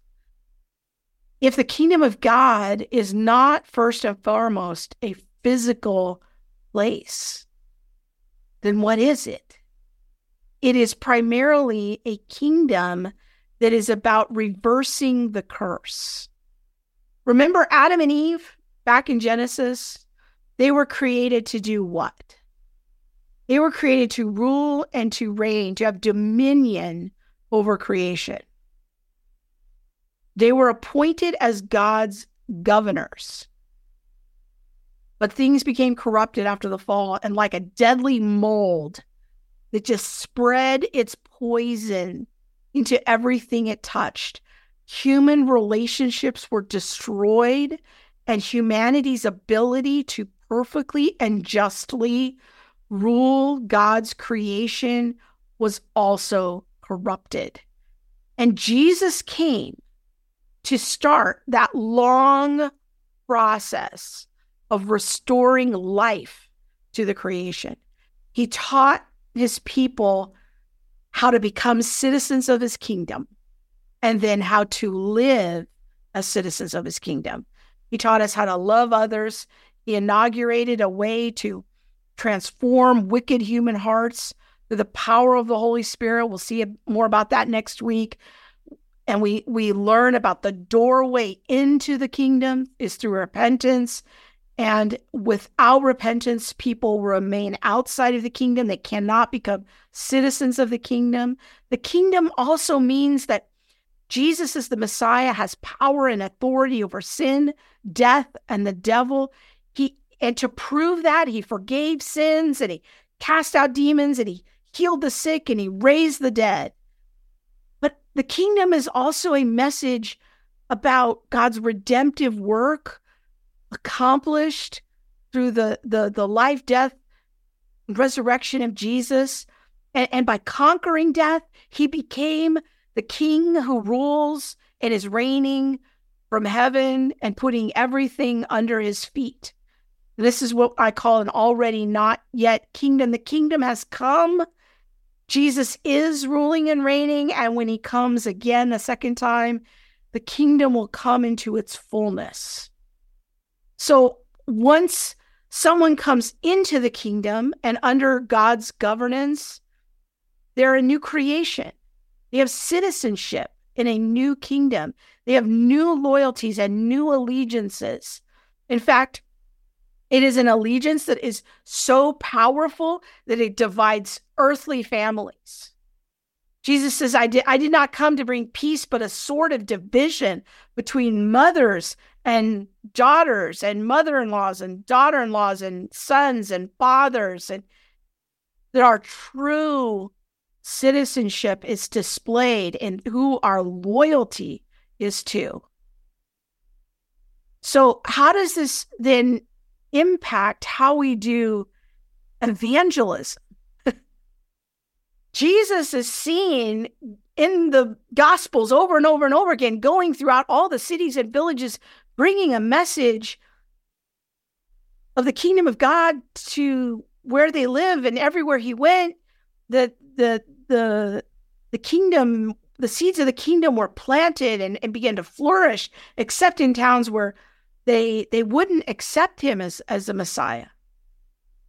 If the kingdom of God is not first and foremost a physical place, then what is it? It is primarily a kingdom that is about reversing the curse. Remember Adam and Eve back in Genesis? They were created to do what? They were created to rule and to reign, to have dominion over creation. They were appointed as God's governors. But things became corrupted after the fall, and like a deadly mold that just spread its poison into everything it touched, human relationships were destroyed, and humanity's ability to perfectly and justly rule God's creation was also corrupted. And Jesus came to start that long process of restoring life to the creation. He taught his people how to become citizens of his kingdom and then how to live as citizens of his kingdom. He taught us how to love others. He inaugurated a way to transform wicked human hearts through the power of the Holy Spirit. We'll see more about that next week. And we we learn about the doorway into the kingdom is through repentance. And without repentance, people remain outside of the kingdom. They cannot become citizens of the kingdom. The kingdom also means that Jesus is the Messiah, has power and authority over sin, death, and the devil. He and to prove that, he forgave sins and he cast out demons and he healed the sick and he raised the dead. But the kingdom is also a message about God's redemptive work accomplished through the the the life, death, resurrection of Jesus. And, and by conquering death, he became the king who rules and is reigning from heaven and putting everything under his feet. This is what I call an already not yet kingdom. The kingdom has come. Jesus is ruling and reigning. And when he comes again a second time, the kingdom will come into its fullness. So once someone comes into the kingdom and under God's governance, they're a new creation. They have citizenship in a new kingdom. They have new loyalties and new allegiances. In fact, it is an allegiance that is so powerful that it divides earthly families. Jesus says, I did, I did not come to bring peace, but a sort of division between mothers and daughters and mother-in-laws and daughter-in-laws and sons and fathers and that our true citizenship is displayed and who our loyalty is to. So, how does this then impact how we do evangelism? Jesus is seen in the Gospels over and over and over again, going throughout all the cities and villages, bringing a message of the kingdom of God to where they live and everywhere he went. The the the the kingdom, the seeds of the kingdom were planted and, and began to flourish, except in towns where they they wouldn't accept him as as the Messiah.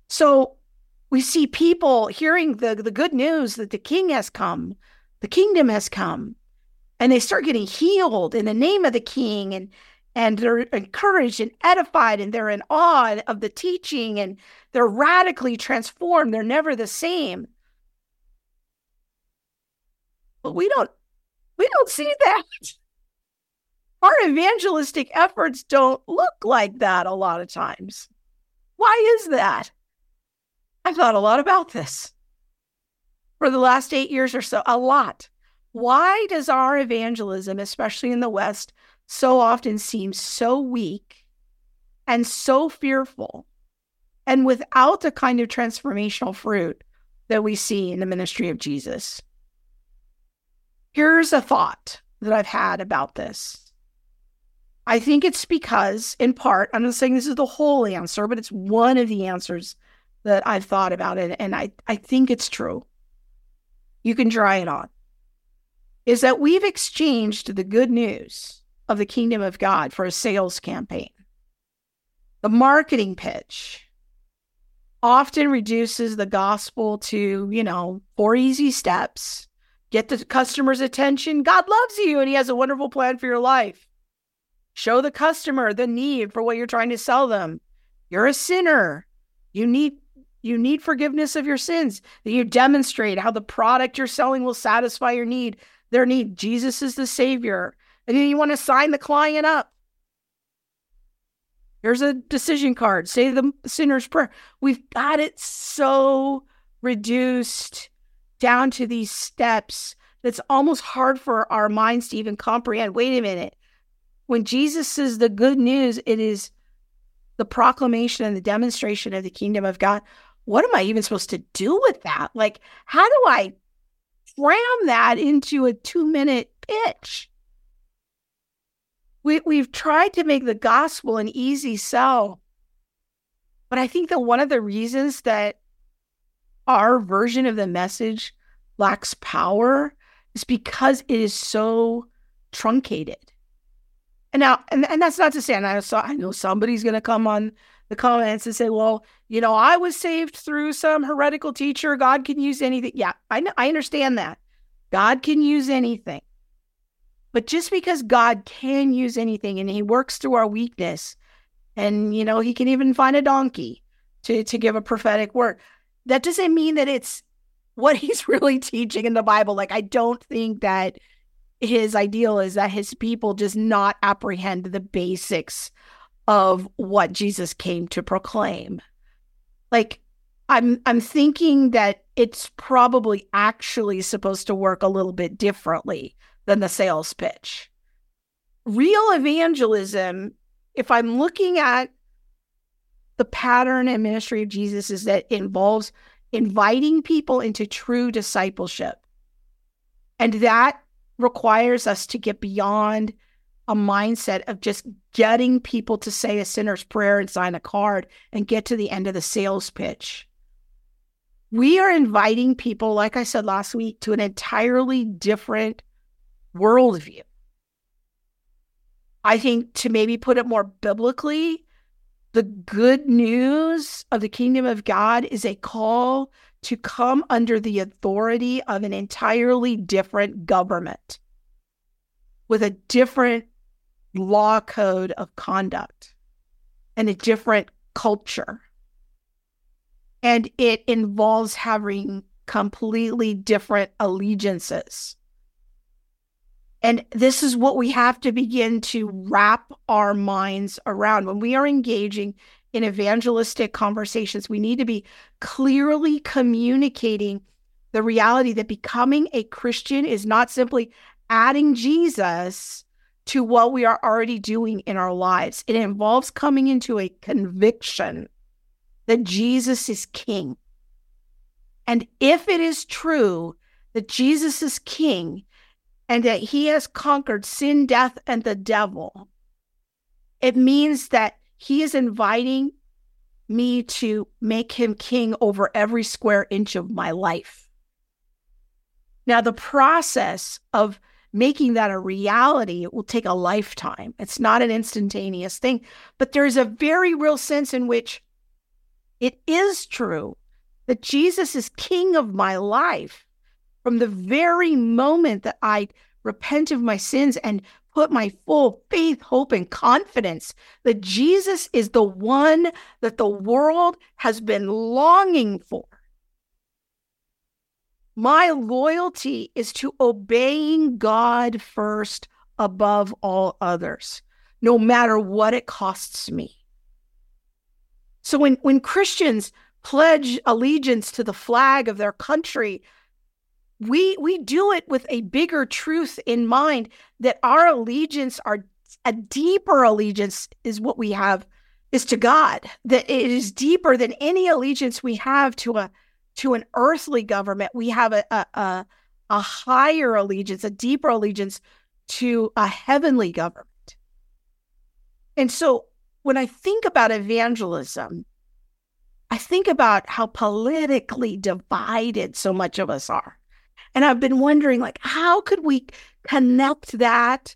So we see people hearing the, the good news that the king has come, the kingdom has come, and they start getting healed in the name of the king and and they're encouraged and edified and they're in awe of the teaching and they're radically transformed. They're never the same. But we don't we don't see that. Our evangelistic efforts don't look like that a lot of times. Why is that? I've thought a lot about this for the last eight years or so, a lot. Why does our evangelism, especially in the West, so often seem so weak and so fearful and without the kind of transformational fruit that we see in the ministry of Jesus? Here's a thought that I've had about this. I think it's because, in part, I'm not saying this is the whole answer, but it's one of the answers that I've thought about it. And I, I think it's true. You can try it on. Is that we've exchanged the good news of the kingdom of God for a sales campaign. The marketing pitch often reduces the gospel to, you know, four easy steps Get the customer's attention. God loves you and he has a wonderful plan for your life. Show the customer the need for what you're trying to sell them. You're a sinner. You need you need forgiveness of your sins. That you demonstrate how the product you're selling will satisfy your need, their need. Jesus is the savior. And then you want to sign the client up. Here's a decision card. Say the sinner's prayer. We've got it so reduced down to these steps that's almost hard for our minds to even comprehend. Wait a minute. When Jesus says the good news, it is the proclamation and the demonstration of the kingdom of God. What am I even supposed to do with that? Like, how do I cram that into a two minute pitch? We, we've tried to make the gospel an easy sell. But I think that one of the reasons that our version of the message lacks power is because it is so truncated. And now, and, and that's not to say, and I saw, I know somebody's going to come on the comments and say, well, you know, I was saved through some heretical teacher. God can use anything. Yeah, I, I understand that. God can use anything. But just because God can use anything and he works through our weakness, and, you know, he can even find a donkey to, to give a prophetic word, that doesn't mean that it's what he's really teaching in the Bible. Like, I don't think that his ideal is that his people just not apprehend the basics of what Jesus came to proclaim. Like I'm I'm thinking that it's probably actually supposed to work a little bit differently than the sales pitch. Real evangelism, if I'm looking at the pattern and ministry of Jesus is that involves inviting people into true discipleship. And that requires us to get beyond a mindset of just getting people to say a sinner's prayer and sign a card and get to the end of the sales pitch. We are inviting people, like I said last week, to an entirely different worldview. I think to maybe put it more biblically, the good news of the kingdom of God is a call to come under the authority of an entirely different government with a different law code of conduct and a different culture. And it involves having completely different allegiances. And this is what we have to begin to wrap our minds around. When we are engaging in evangelistic conversations, we need to be clearly communicating the reality that becoming a Christian is not simply adding Jesus to what we are already doing in our lives. It involves coming into a conviction that Jesus is king. And if it is true that Jesus is king and that he has conquered sin, death, and the devil, it means that he is inviting me to make him king over every square inch of my life. Now, the process of making that a reality, it will take a lifetime. It's not an instantaneous thing, but there's a very real sense in which it is true that Jesus is king of my life from the very moment that I repent of my sins and put my full faith, hope, and confidence that Jesus is the one that the world has been longing for. My loyalty is to obeying God first above all others, no matter what it costs me. So when, when Christians pledge allegiance to the flag of their country, we we do it with a bigger truth in mind that our allegiance our a deeper allegiance is what we have is to God that it is deeper than any allegiance we have to a to an earthly government, we have a, a, a, a higher allegiance, a deeper allegiance to a heavenly government. And so when I think about evangelism, I think about how politically divided so much of us are. And I've been wondering, like, how could we connect that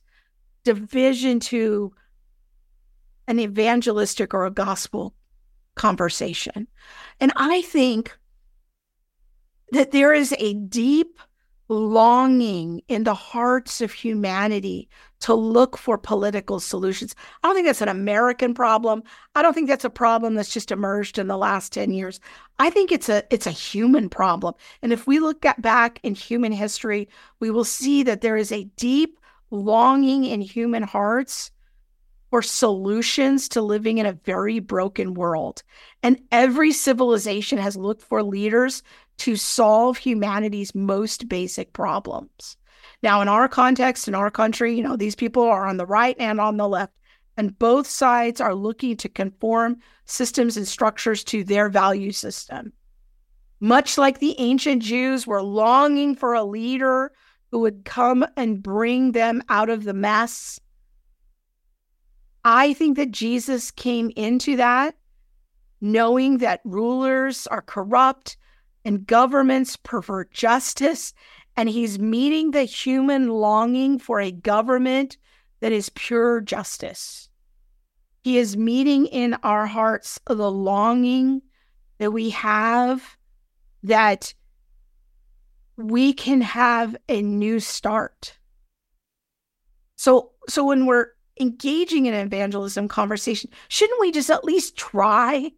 division to an evangelistic or a gospel conversation? And I think that there is a deep longing in the hearts of humanity to look for political solutions. I don't think that's an American problem. I don't think that's a problem that's just emerged in the last 10 years. I think it's a it's a human problem. And if we look at back in human history, we will see that there is a deep longing in human hearts for solutions to living in a very broken world. And every civilization has looked for leaders to solve humanity's most basic problems. Now, in our context, in our country, you know, these people are on the right and on the left, and both sides are looking to conform systems and structures to their value system. Much like the ancient Jews were longing for a leader who would come and bring them out of the mess. I think that Jesus came into that knowing that rulers are corrupt and governments pervert justice. And he's meeting the human longing for a government that is pure justice. He is meeting in our hearts the longing that we have that we can have a new start. So so when we're engaging in evangelism conversation, shouldn't we just at least try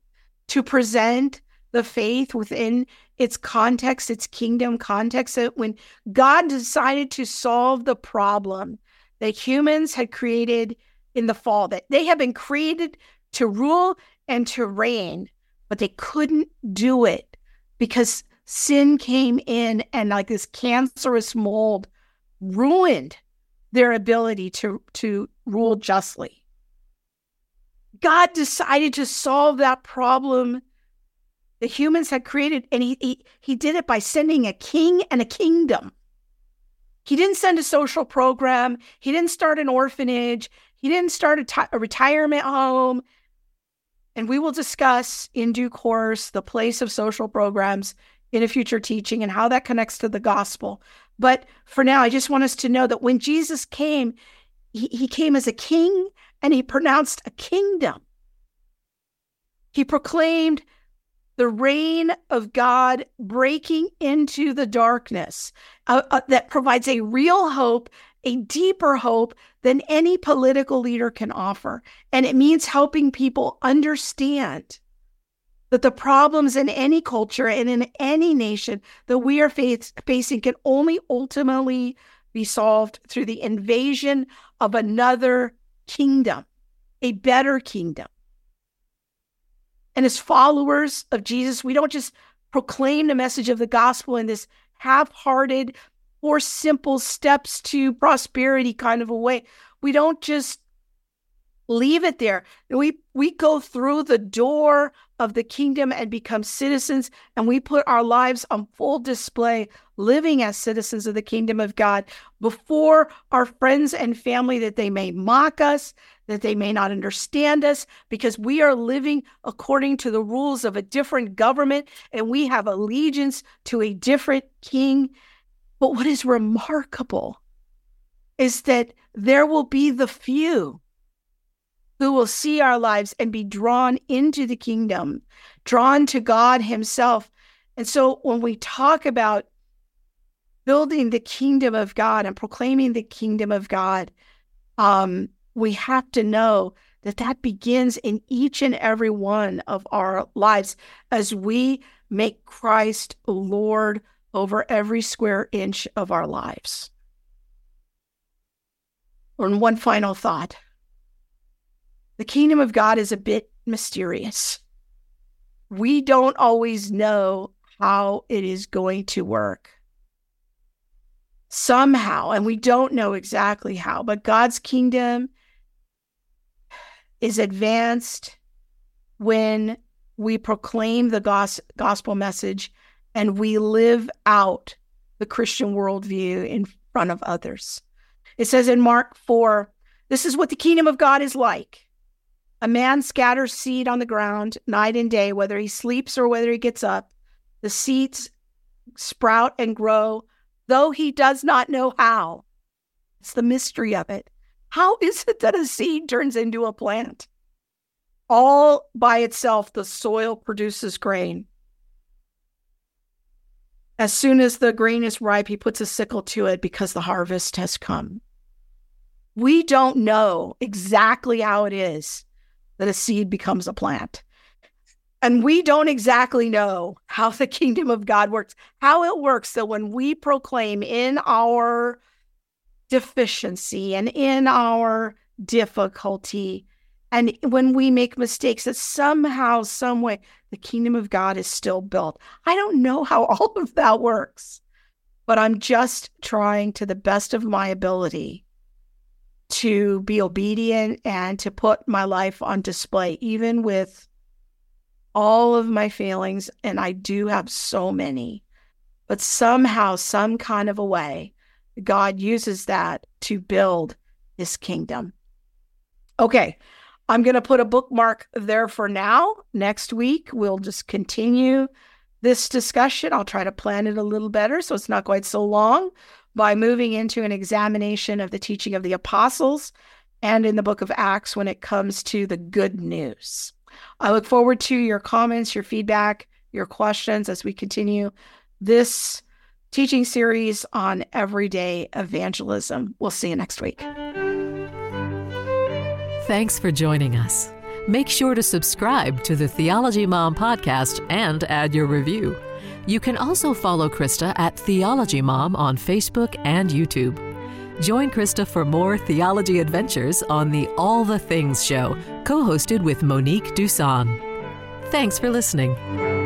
to present the faith within its context, its kingdom context? That when God decided to solve the problem that humans had created in the fall, that they have been created to rule and to reign, but they couldn't do it because sin came in and like this cancerous mold ruined their ability to, to rule justly. God decided to solve that problem the humans had created, and he, he, he did it by sending a king and a kingdom. He didn't send a social program. He didn't start an orphanage. He didn't start a, t- a retirement home. And we will discuss in due course the place of social programs in a future teaching and how that connects to the gospel. But for now, I just want us to know that when Jesus came, he, he came as a king and he pronounced a kingdom. He proclaimed the reign of God breaking into the darkness uh, uh, that provides a real hope, a deeper hope than any political leader can offer. And it means helping people understand that the problems in any culture and in any nation that we are face- facing can only ultimately be solved through the invasion of another kingdom, a better kingdom. And as followers of Jesus, we don't just proclaim the message of the gospel in this half hearted or simple steps to prosperity kind of a way. We don't just leave it there. We we go through the door of the kingdom and become citizens and we put our lives on full display living as citizens of the kingdom of God before our friends and family that they may mock us, that they may not understand us because we are living according to the rules of a different government and we have allegiance to a different king. But what is remarkable is that there will be the few who will see our lives and be drawn into the kingdom, drawn to God Himself. And so when we talk about building the kingdom of God and proclaiming the kingdom of God, um, we have to know that that begins in each and every one of our lives as we make Christ Lord over every square inch of our lives. And one final thought the kingdom of God is a bit mysterious. We don't always know how it is going to work. Somehow, and we don't know exactly how, but God's kingdom is advanced when we proclaim the gospel message and we live out the Christian worldview in front of others. It says in Mark 4 this is what the kingdom of God is like. A man scatters seed on the ground night and day, whether he sleeps or whether he gets up. The seeds sprout and grow, though he does not know how. It's the mystery of it. How is it that a seed turns into a plant? All by itself, the soil produces grain. As soon as the grain is ripe, he puts a sickle to it because the harvest has come. We don't know exactly how it is that a seed becomes a plant. And we don't exactly know how the kingdom of God works, how it works So when we proclaim in our deficiency and in our difficulty, and when we make mistakes, that somehow, some way, the kingdom of God is still built. I don't know how all of that works, but I'm just trying to the best of my ability to be obedient and to put my life on display, even with all of my failings. And I do have so many, but somehow, some kind of a way, God uses that to build his kingdom. Okay. I'm going to put a bookmark there for now. Next week, we'll just continue this discussion. I'll try to plan it a little better so it's not quite so long by moving into an examination of the teaching of the apostles and in the book of Acts when it comes to the good news. I look forward to your comments, your feedback, your questions as we continue this teaching series on everyday evangelism. We'll see you next week. Thanks for joining us. Make sure to subscribe to the Theology Mom podcast and add your review. You can also follow Krista at Theology Mom on Facebook and YouTube. Join Krista for more theology adventures on the All the Things show, co hosted with Monique Duson. Thanks for listening.